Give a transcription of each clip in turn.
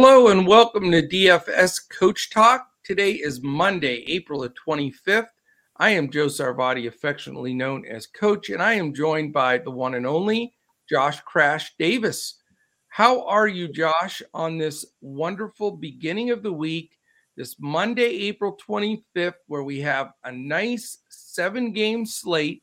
Hello and welcome to DFS Coach Talk. Today is Monday, April the 25th. I am Joe Sarvati, affectionately known as Coach, and I am joined by the one and only Josh Crash Davis. How are you, Josh, on this wonderful beginning of the week, this Monday, April 25th, where we have a nice seven game slate,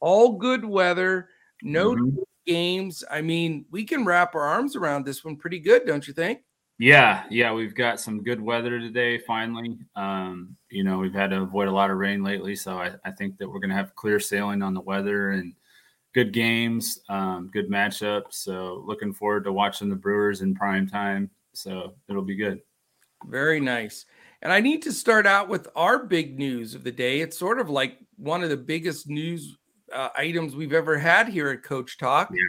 all good weather, no mm-hmm. games. I mean, we can wrap our arms around this one pretty good, don't you think? Yeah, yeah, we've got some good weather today. Finally, um, you know, we've had to avoid a lot of rain lately, so I, I think that we're going to have clear sailing on the weather and good games, um, good matchups. So, looking forward to watching the Brewers in prime time. So it'll be good. Very nice. And I need to start out with our big news of the day. It's sort of like one of the biggest news uh, items we've ever had here at Coach Talk. Yeah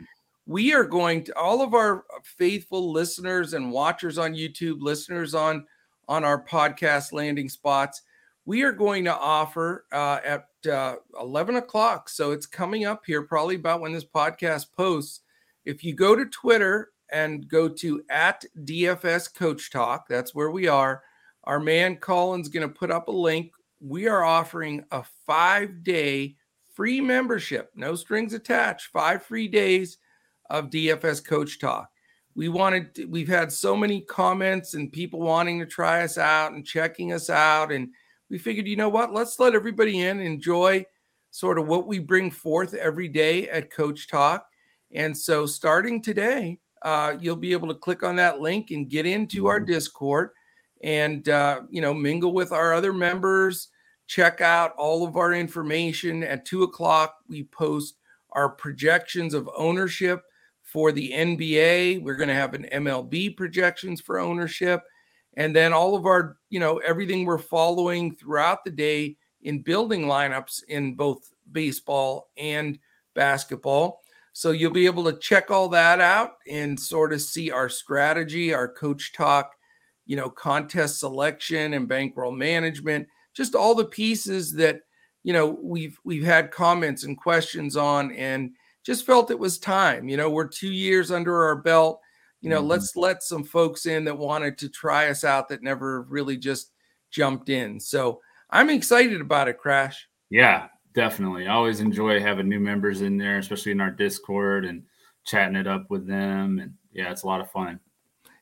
we are going to all of our faithful listeners and watchers on YouTube, listeners on on our podcast landing spots. We are going to offer uh, at uh, 11 o'clock. So it's coming up here, probably about when this podcast posts. If you go to Twitter and go to at DFS Coach Talk, that's where we are. Our man Colin's going to put up a link. We are offering a five day free membership, no strings attached, five free days of DFS Coach Talk. We wanted, we've had so many comments and people wanting to try us out and checking us out. And we figured, you know what? Let's let everybody in, enjoy sort of what we bring forth every day at Coach Talk. And so starting today, uh, you'll be able to click on that link and get into our mm-hmm. Discord and, uh, you know, mingle with our other members. Check out all of our information. At two o'clock, we post our projections of ownership for the NBA. We're going to have an MLB projections for ownership. And then all of our, you know, everything we're following throughout the day in building lineups in both baseball and basketball. So you'll be able to check all that out and sort of see our strategy, our coach talk, you know, contest selection and bankroll management, just all the pieces that, you know, we've we've had comments and questions on and just felt it was time. You know, we're two years under our belt. You know, mm-hmm. let's let some folks in that wanted to try us out that never really just jumped in. So I'm excited about it, Crash. Yeah, definitely. I always enjoy having new members in there, especially in our Discord and chatting it up with them. And yeah, it's a lot of fun.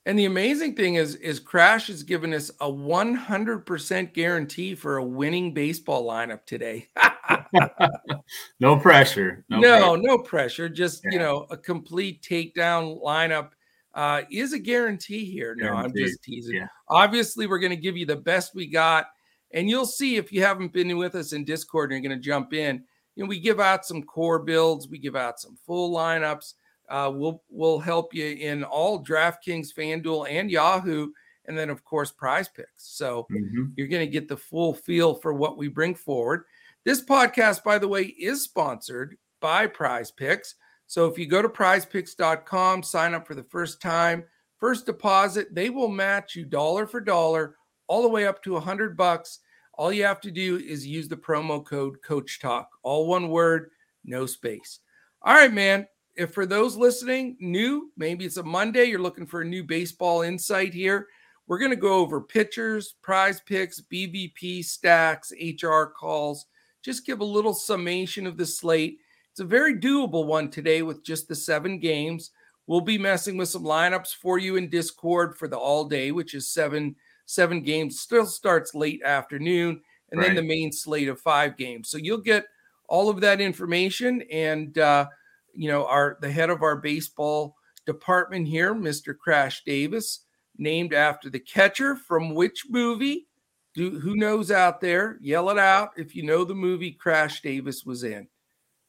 And the amazing thing is, is Crash has given us a 100% guarantee for a winning baseball lineup today. no pressure. No, no pressure. no pressure. Just yeah. you know, a complete takedown lineup uh, is a guarantee here. No, I'm just teasing. Yeah. Obviously, we're going to give you the best we got, and you'll see if you haven't been with us in Discord and you're going to jump in. You know, we give out some core builds, we give out some full lineups uh, we'll we'll help you in all DraftKings, FanDuel, and Yahoo, and then of course Prize Picks. So mm-hmm. you're going to get the full feel for what we bring forward. This podcast, by the way, is sponsored by Prize Picks. So if you go to PrizePicks.com, sign up for the first time, first deposit, they will match you dollar for dollar, all the way up to a hundred bucks. All you have to do is use the promo code Coach Talk, all one word, no space. All right, man if for those listening new, maybe it's a Monday, you're looking for a new baseball insight here. We're going to go over pitchers, prize picks, BVP stacks, HR calls, just give a little summation of the slate. It's a very doable one today with just the seven games. We'll be messing with some lineups for you in Discord for the all day, which is seven seven games. Still starts late afternoon, and right. then the main slate of five games. So you'll get all of that information and uh, you know, our the head of our baseball department here, Mr. Crash Davis, named after the catcher from which movie? Do, who knows out there? Yell it out if you know the movie Crash Davis was in.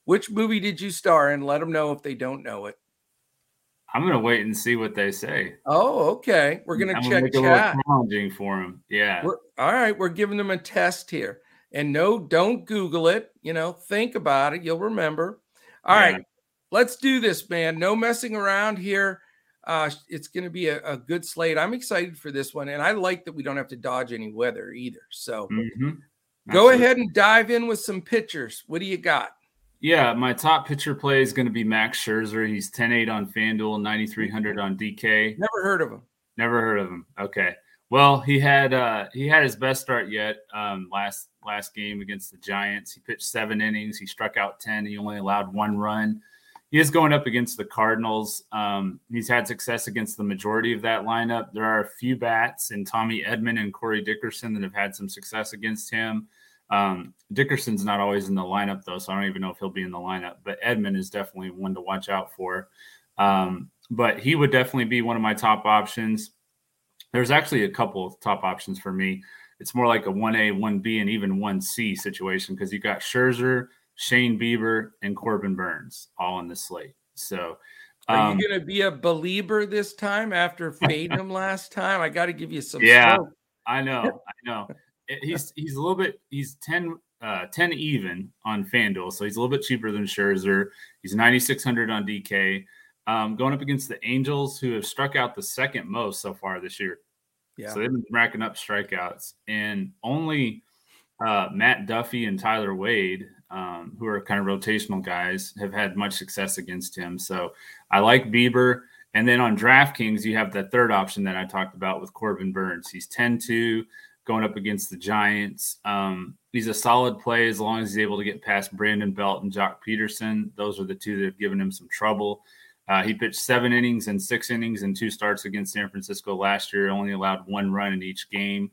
Which movie did you star in? Let them know if they don't know it. I'm gonna wait and see what they say. Oh, okay. We're gonna I'm check gonna chat. challenging for them. Yeah. We're, all right. We're giving them a test here, and no, don't Google it. You know, think about it. You'll remember. All yeah. right let's do this, man. No messing around here. Uh, it's going to be a, a, good slate. I'm excited for this one, and I like that we don't have to dodge any weather either. So mm-hmm. go ahead and dive in with some pitchers. What do you got? Yeah, my top pitcher play is going to be Max Scherzer. He's 10-8 on FanDuel, 9,300 on DK. Never heard of him. Never heard of him. Okay. Well, he had uh, he had his best start yet um, last last game against the Giants. He pitched seven innings. He struck out ten. He only allowed one run. He is going up against the Cardinals. Um, he's had success against the majority of that lineup. There are a few bats in Tommy Edman and Corey Dickerson that have had some success against him. Um, Dickerson's not always in the lineup though, so I don't even know if he'll be in the lineup. But Edman is definitely one to watch out for. Um, but he would definitely be one of my top options. There's actually a couple of top options for me. It's more like a 1A, 1B, and even 1C situation because you got Scherzer, Shane Bieber, and Corbin Burnes all on the slate. So, um, are you um, going to be a believer this time after fading him last time? I got to give you some. Yeah, I know, I know. He's he's a little bit. He's 10, uh, 10 even on FanDuel, so he's a little bit cheaper than Scherzer. He's ninety six hundred on DK. Um, going up against the Angels, who have struck out the second most so far this year. Yeah. So they've been racking up strikeouts, and only uh, Matt Duffy and Tyler Wade, um, who are kind of rotational guys, have had much success against him. So I like Bieber. And then on DraftKings, you have the third option that I talked about with Corbin Burnes. He's 10 2 going up against the Giants. Um, he's a solid play as long as he's able to get past Brandon Belt and Joc Pederson. Those are the two that have given him some trouble. Uh, he pitched seven innings and six innings and two starts against San Francisco last year, only allowed one run in each game.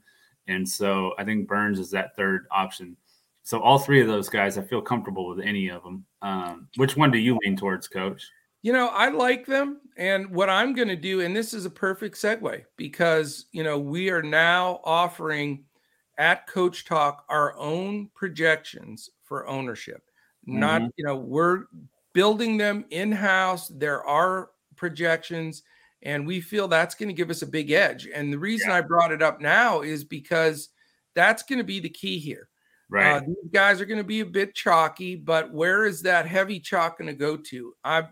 And so I think Burnes is that third option. So all three of those guys, I feel comfortable with any of them. Um, which one do you lean towards, coach? You know, I like them. And what I'm going to do, and this is a perfect segue because, you know, we are now offering at Coach Talk our own projections for ownership. Not, mm-hmm. you know, we're building them in house. There are projections, and we feel that's going to give us a big edge. And the reason yeah. I brought it up now is because that's going to be the key here. Uh, right. Uh, these guys are going to be a bit chalky, but where is that heavy chalk going to go to? I'm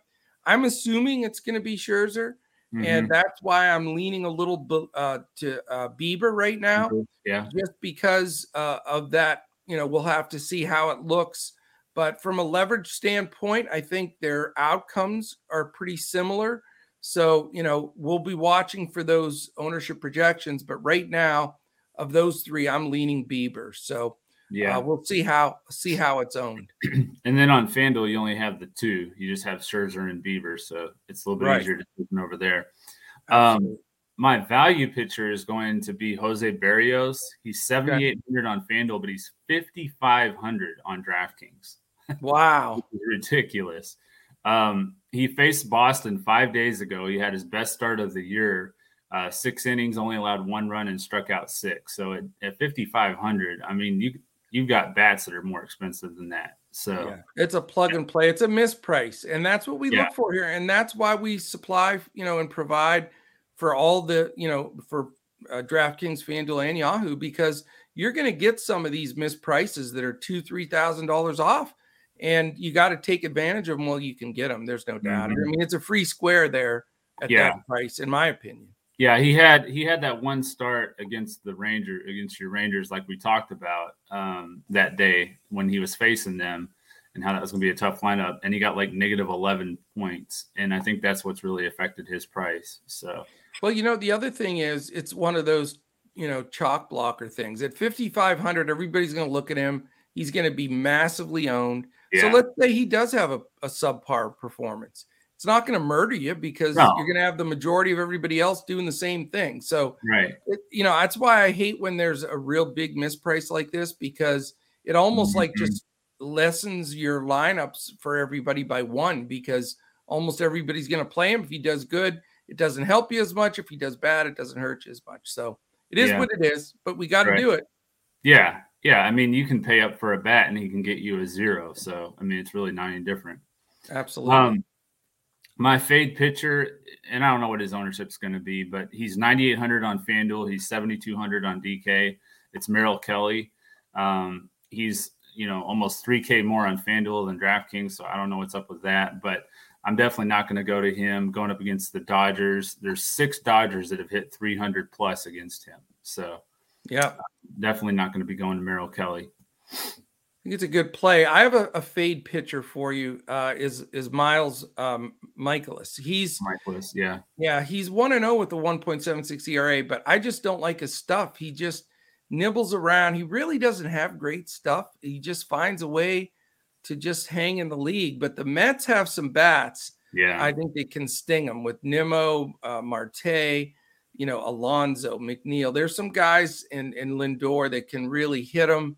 I'm assuming it's going to be Scherzer, mm-hmm. and that's why I'm leaning a little uh, to uh, Bieber right now. Yeah, just because uh, of that. You know, we'll have to see how it looks but from a leverage standpoint, I think their outcomes are pretty similar. So, you know, we'll be watching for those ownership projections. But right now, of those three, I'm leaning Bieber. So, yeah, uh, we'll see how see how it's owned. And then on Fanduel, you only have the two. You just have Scherzer and Bieber, so it's a little bit right. easier to open over there. Um, my value pitcher is going to be Jose Berrios. He's 7,800 on Fanduel, but he's 5,500 on DraftKings. Wow. ridiculous. Um, he faced Boston five days ago. He had his best start of the year. Uh, six innings, only allowed one run and struck out six. So at, at 5,500, I mean, you you've got bats that are more expensive than that. So yeah. it's a plug and play. It's a misprice, and that's what we yeah. look for here, and that's why we supply, you know, and provide for all the, you know, for uh, DraftKings, FanDuel, and Yahoo because you're going to get some of these misprices that are two, three thousand dollars off and you got to take advantage of them while you can get them. There's no doubt. Mm-hmm. I mean, it's a free square there at yeah. that price, in my opinion. Yeah, he had he had that one start against the Ranger against your Rangers, like we talked about um, that day when he was facing them, and how that was going to be a tough lineup. And he got like negative eleven points, and I think that's what's really affected his price. So, well, you know, the other thing is it's one of those you know chalk blocker things. At fifty five hundred, everybody's going to look at him. He's going to be massively owned. Yeah. So let's say he does have a, a subpar performance. It's not going to murder you because no. you're going to have the majority of everybody else doing the same thing. So, right, it, you know, that's why I hate when there's a real big misprice like this because it almost mm-hmm. like just lessens your lineups for everybody by one because almost everybody's going to play him. If he does good, it doesn't help you as much. If he does bad, it doesn't hurt you as much. So it is yeah. what it is, but we got to right. do it. Yeah. Yeah, I mean, you can pay up for a bat and he can get you a zero. So, I mean, it's really not any different. Absolutely. Um, my fade pitcher, and I don't know what his ownership is going to be, but he's 9,800 on FanDuel. He's 7,200 on DK. It's Merrill Kelly. Um, he's, you know, almost 3K more on FanDuel than DraftKings. So I don't know what's up with that, but I'm definitely not going to go to him going up against the Dodgers. There's six Dodgers that have hit 300 plus against him. So yeah. Definitely not going to be going to Merrill Kelly. I think it's a good play. I have a, a fade pitcher for you. Uh, is is Miles um, Mikolas? He's Mikolas, yeah, yeah. He's one and zero oh with the one point seven six ERA, but I just don't like his stuff. He just nibbles around. He really doesn't have great stuff. He just finds a way to just hang in the league. But the Mets have some bats. Yeah, I think they can sting them with Nimmo, uh, Marte, you know, Alonso, McNeil. There's some guys in in Lindor that can really hit them.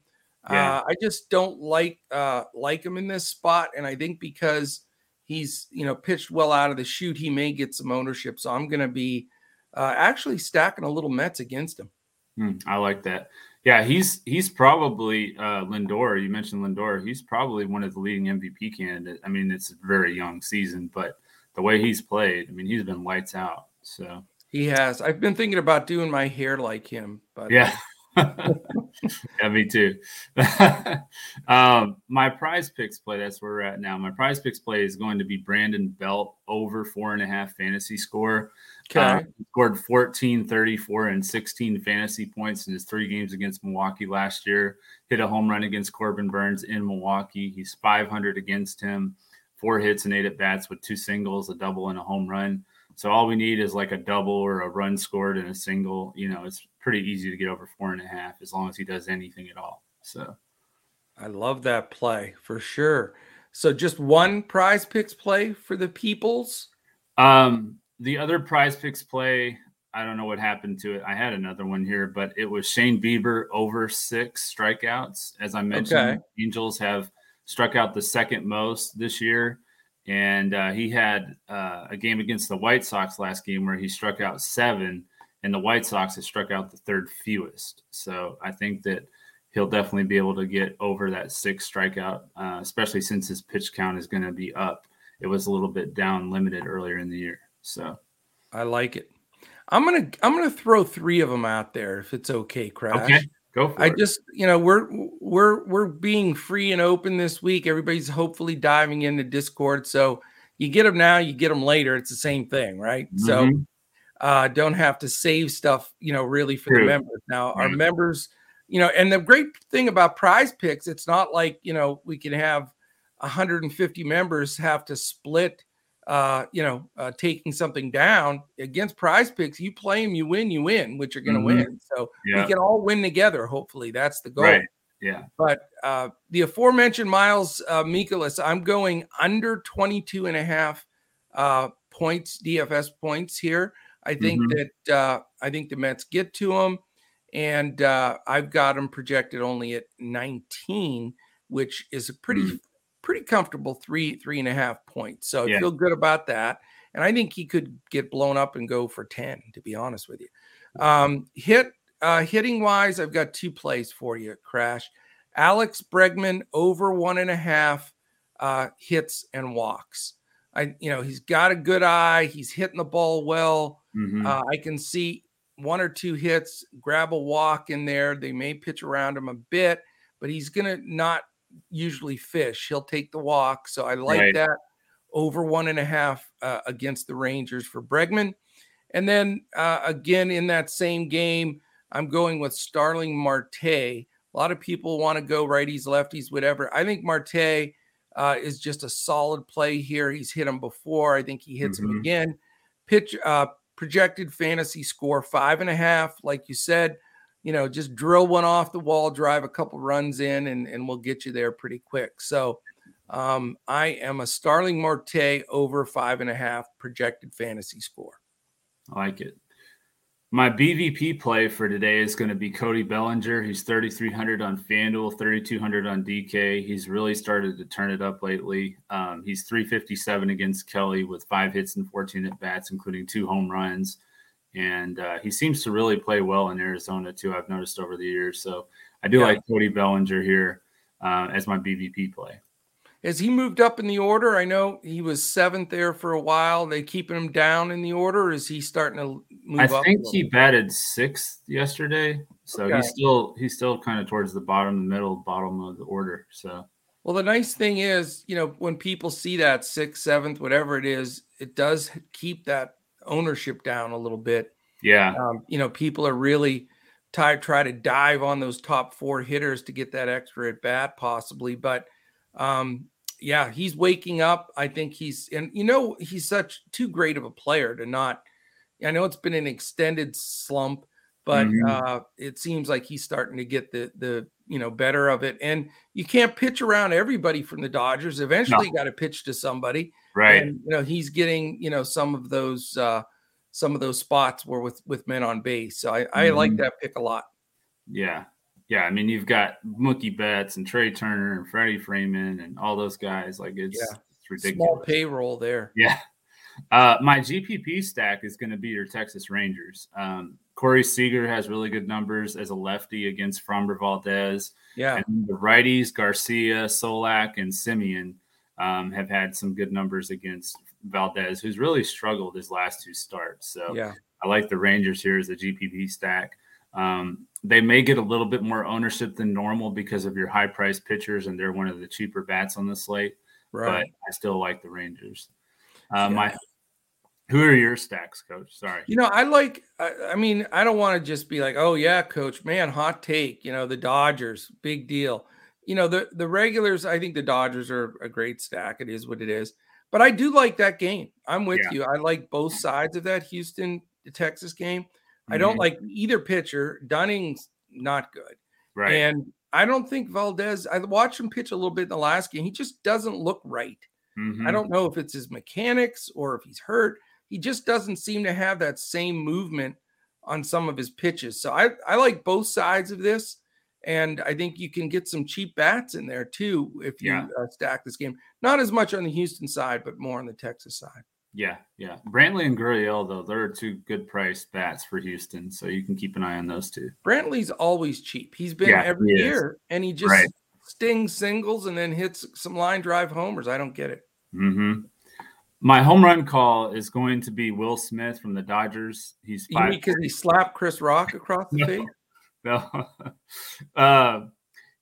Yeah. Uh, I just don't like uh, like him in this spot, and I think because he's you know pitched well out of the chute, he may get some ownership. So I'm going to be uh, actually stacking a little Mets against him. Hmm, I like that. Yeah, he's he's probably uh, Lindor. You mentioned Lindor. He's probably one of the leading MVP candidates. I mean, it's a very young season, but the way he's played, I mean, he's been lights out. So he has. I've been thinking about doing my hair like him, but yeah. yeah, me too. um, my prize picks play, that's where we're at now. My prize picks play is going to be Brandon Belt over four and a half fantasy score. Okay. Uh, scored 14, 34, and 16 fantasy points in his three games against Milwaukee last year. Hit a home run against Corbin Burnes in Milwaukee. He's 500 against him, four hits and eight at bats with two singles, a double, and a home run. So all we need is like a double or a run scored and a single. You know, it's pretty easy to get over four and a half as long as he does anything at all. So I love that play for sure. So just one prize picks play for the peoples. Um, the other prize picks play, I don't know what happened to it. I had another one here, but it was Shane Bieber over six strikeouts. As I mentioned, okay. Angels have struck out the second most this year and uh, he had uh, a game against the White Sox last game where he struck out seven, and the White Sox have struck out the third fewest. So I think that he'll definitely be able to get over that six strikeout, uh, especially since his pitch count is going to be up. It was a little bit down limited earlier in the year. So I like it. I'm gonna I'm gonna throw three of them out there if it's okay, Crash. Okay. Go I it. just, you know, we're we're we're being free and open this week. Everybody's hopefully diving into Discord. So you get them now, you get them later. It's the same thing, right? Mm-hmm. So uh don't have to save stuff, you know, really for True. the members. Now, our members, you know, and the great thing about prize picks, it's not like, you know, we can have 150 members have to split uh, you know, uh, taking something down against prize picks, you play them, you win, you win, which you're going to mm-hmm. win. So yeah. we can all win together. Hopefully that's the goal. Right. Yeah. But uh, the aforementioned Miles uh, Mikolas, I'm going under 22 and a half uh, points, DFS points here. I think mm-hmm. that uh, I think the Mets get to him, and uh, I've got him projected only at 19, which is a pretty mm pretty comfortable three, three and a half points. So yeah. I feel good about that. And I think he could get blown up and go for 10, to be honest with you. Um, hit uh, hitting wise, I've got two plays for you, Crash. Alex Bregman over one and a half uh, hits and walks. I, you know, he's got a good eye. He's hitting the ball well. Mm-hmm. Uh, I can see one or two hits, grab a walk in there. They may pitch around him a bit, but he's going to not usually fish. He'll take the walk. So I like right. that over one and a half uh, against the Rangers for Bregman. And then uh, again in that same game, I'm going with Starling Marte. A lot of people want to go righties, lefties, whatever. I think Marte uh, is just a solid play here. He's hit him before. I think he hits mm-hmm. him again. Pitch uh, projected fantasy score five and a half, like you said you know, just drill one off the wall, drive a couple runs in, and, and we'll get you there pretty quick. So um, I am a Starling Marte over five and a half projected fantasy score. I like it. My BVP play for today is going to be Cody Bellinger. He's 3,300 on FanDuel, 3,200 on DK. He's really started to turn it up lately. Um, he's 357 against Kelly with five hits and 14 at bats, including two home runs and uh, he seems to really play well in Arizona too. I've noticed over the years, so I do yeah. like Cody Bellinger here uh, as my BVP play. Has he moved up in the order? I know he was seventh there for a while. They keeping him down in the order. is he starting to move up? I think he batted sixth yesterday, so okay. he's still he's still kind of towards the bottom, the middle, bottom of the order. So. Well, the nice thing is, you know, when people see that sixth, seventh, whatever it is, it does keep that ownership down a little bit. Yeah. Um, you know, people are really try try to dive on those top four hitters to get that extra at bat, possibly. But um, yeah, he's waking up. I think he's and you know he's such too great of a player to not. I know it's been an extended slump, but mm-hmm. uh, it seems like he's starting to get the the you know better of it. And you can't pitch around everybody from the Dodgers. Eventually, no. you got to pitch to somebody, right? And, you know he's getting you know some of those uh, some of those spots where with with men on base. So I, I mm-hmm. like that pick a lot. Yeah, yeah. I mean, you've got Mookie Betts and Trea Turner and Freddie Freeman and all those guys. Like it's, yeah. it's ridiculous. Small payroll there. Yeah. Uh, my GPP stack is going to be your Texas Rangers. Um, Corey Seager has really good numbers as a lefty against Framber Valdez. Yeah. And the righties, Garcia, Solak, and Semien um, have had some good numbers against Valdez, who's really struggled his last two starts. So yeah. I like the Rangers here as a GPP stack. Um, they may get a little bit more ownership than normal because of your high price pitchers, and they're one of the cheaper bats on the slate. Right. But I still like the Rangers. Uh, yeah. My who are your stacks, coach? Sorry. You know, I like, I, I mean, I don't want to just be like, oh, yeah, coach, man, hot take. You know, the Dodgers, big deal. You know, the, the regulars, I think the Dodgers are a great stack. It is what it is. But I do like that game. I'm with yeah. you. I like both sides of that Houston Texas game. Mm-hmm. I don't mm-hmm. like either pitcher. Dunning's not good. Right. And I don't think Valdez, I watched him pitch a little bit in the last game. He just doesn't look right. Mm-hmm. I don't know if it's his mechanics or if he's hurt he just doesn't seem to have that same movement on some of his pitches. So I, I like both sides of this. And I think you can get some cheap bats in there too if you yeah. uh, stack this game. Not as much on the Houston side, but more on the Texas side. Yeah, yeah. Brantley and Gurriel, though, they're two good price bats for Houston. So you can keep an eye on those two. Brantley's always cheap. He's been yeah, every he year, and he just right. stings singles and then hits some line drive homers. I don't get it. Mm-hmm. My home run call is going to be Will Smith from the Dodgers. He's five because he slapped Chris Rock across the face. No, uh,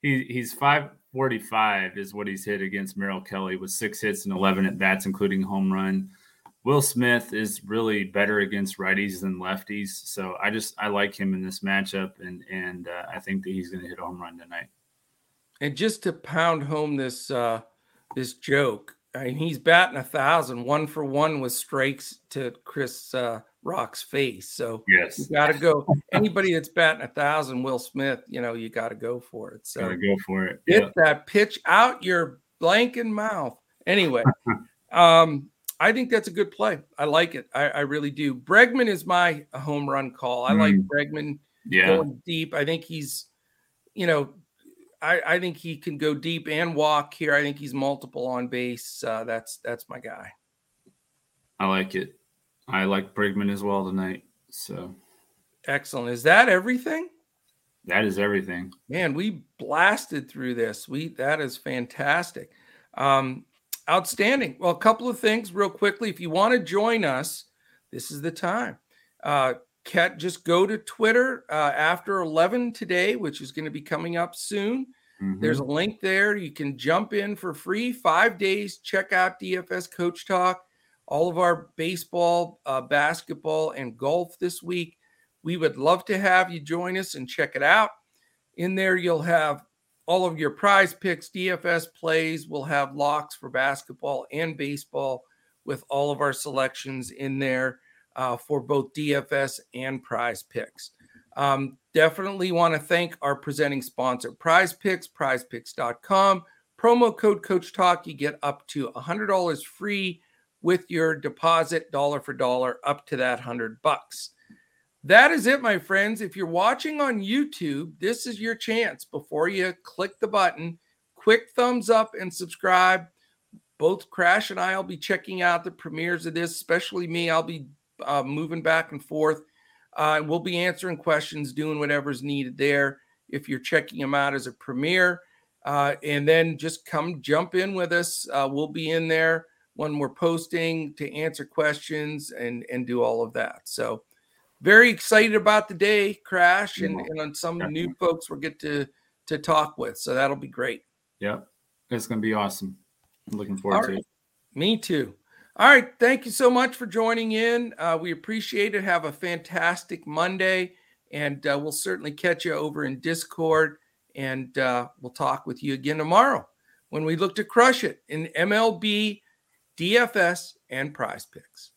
he he's five forty five is what he's hit against Merrill Kelly with six hits and eleven at bats, including home run. Will Smith is really better against righties than lefties, so I just I like him in this matchup, and and uh, I think that he's going to hit a home run tonight. And just to pound home this uh, this joke, I mean, he's batting a thousand, one for one with strikes to Chris uh, Rock's face. So yes, you got to go. Anybody that's batting a thousand, Will Smith, you know, you got to go for it. So gotta go for it. Get yeah. that pitch out your blanking mouth. Anyway, um, I think that's a good play. I like it. I, I really do. Bregman is my home run call. I mm. like Bregman yeah. going deep. I think he's, you know, I, I think he can go deep and walk here. I think he's multiple on base. Uh, that's that's my guy. I like it. I like Bregman as well tonight. So excellent. Is that everything? That is everything. Man, we blasted through this. We that is fantastic. Um, outstanding. Well, a couple of things real quickly. If you want to join us, this is the time. Uh, Cat, just go to Twitter uh, after 11 today, which is going to be coming up soon. Mm-hmm. There's a link there. You can jump in for free, five days. Check out DFS Coach Talk, all of our baseball, uh, basketball, and golf this week. We would love to have you join us and check it out. In there, you'll have all of your prize picks, DFS plays. We'll have locks for basketball and baseball with all of our selections in there uh, for both DFS and prize picks. Um, definitely want to thank our presenting sponsor, Prize Picks, prizepicks.com. Promo code Coach Talk, you get up to $100 free with your deposit, dollar for dollar, up to that 100 bucks. That is it, my friends. If you're watching on YouTube, this is your chance before you click the button. Quick thumbs up and subscribe. Both Crash and I will be checking out the premieres of this, especially me. I'll be uh, moving back and forth. Uh, we'll be answering questions, doing whatever's needed there. If you're checking them out as a premiere, uh, and then just come jump in with us. Uh, we'll be in there when we're posting to answer questions and and do all of that. So very excited about the day, Crash, and, and on some new folks we'll get to to talk with. So that'll be great. Yeah, it's gonna be awesome. I'm looking forward to it. Me too. All right. Thank you so much for joining in. Uh, we appreciate it. Have a fantastic Monday. And uh, we'll certainly catch you over in Discord. And uh, we'll talk with you again tomorrow when we look to crush it in MLB, DFS, and prize picks.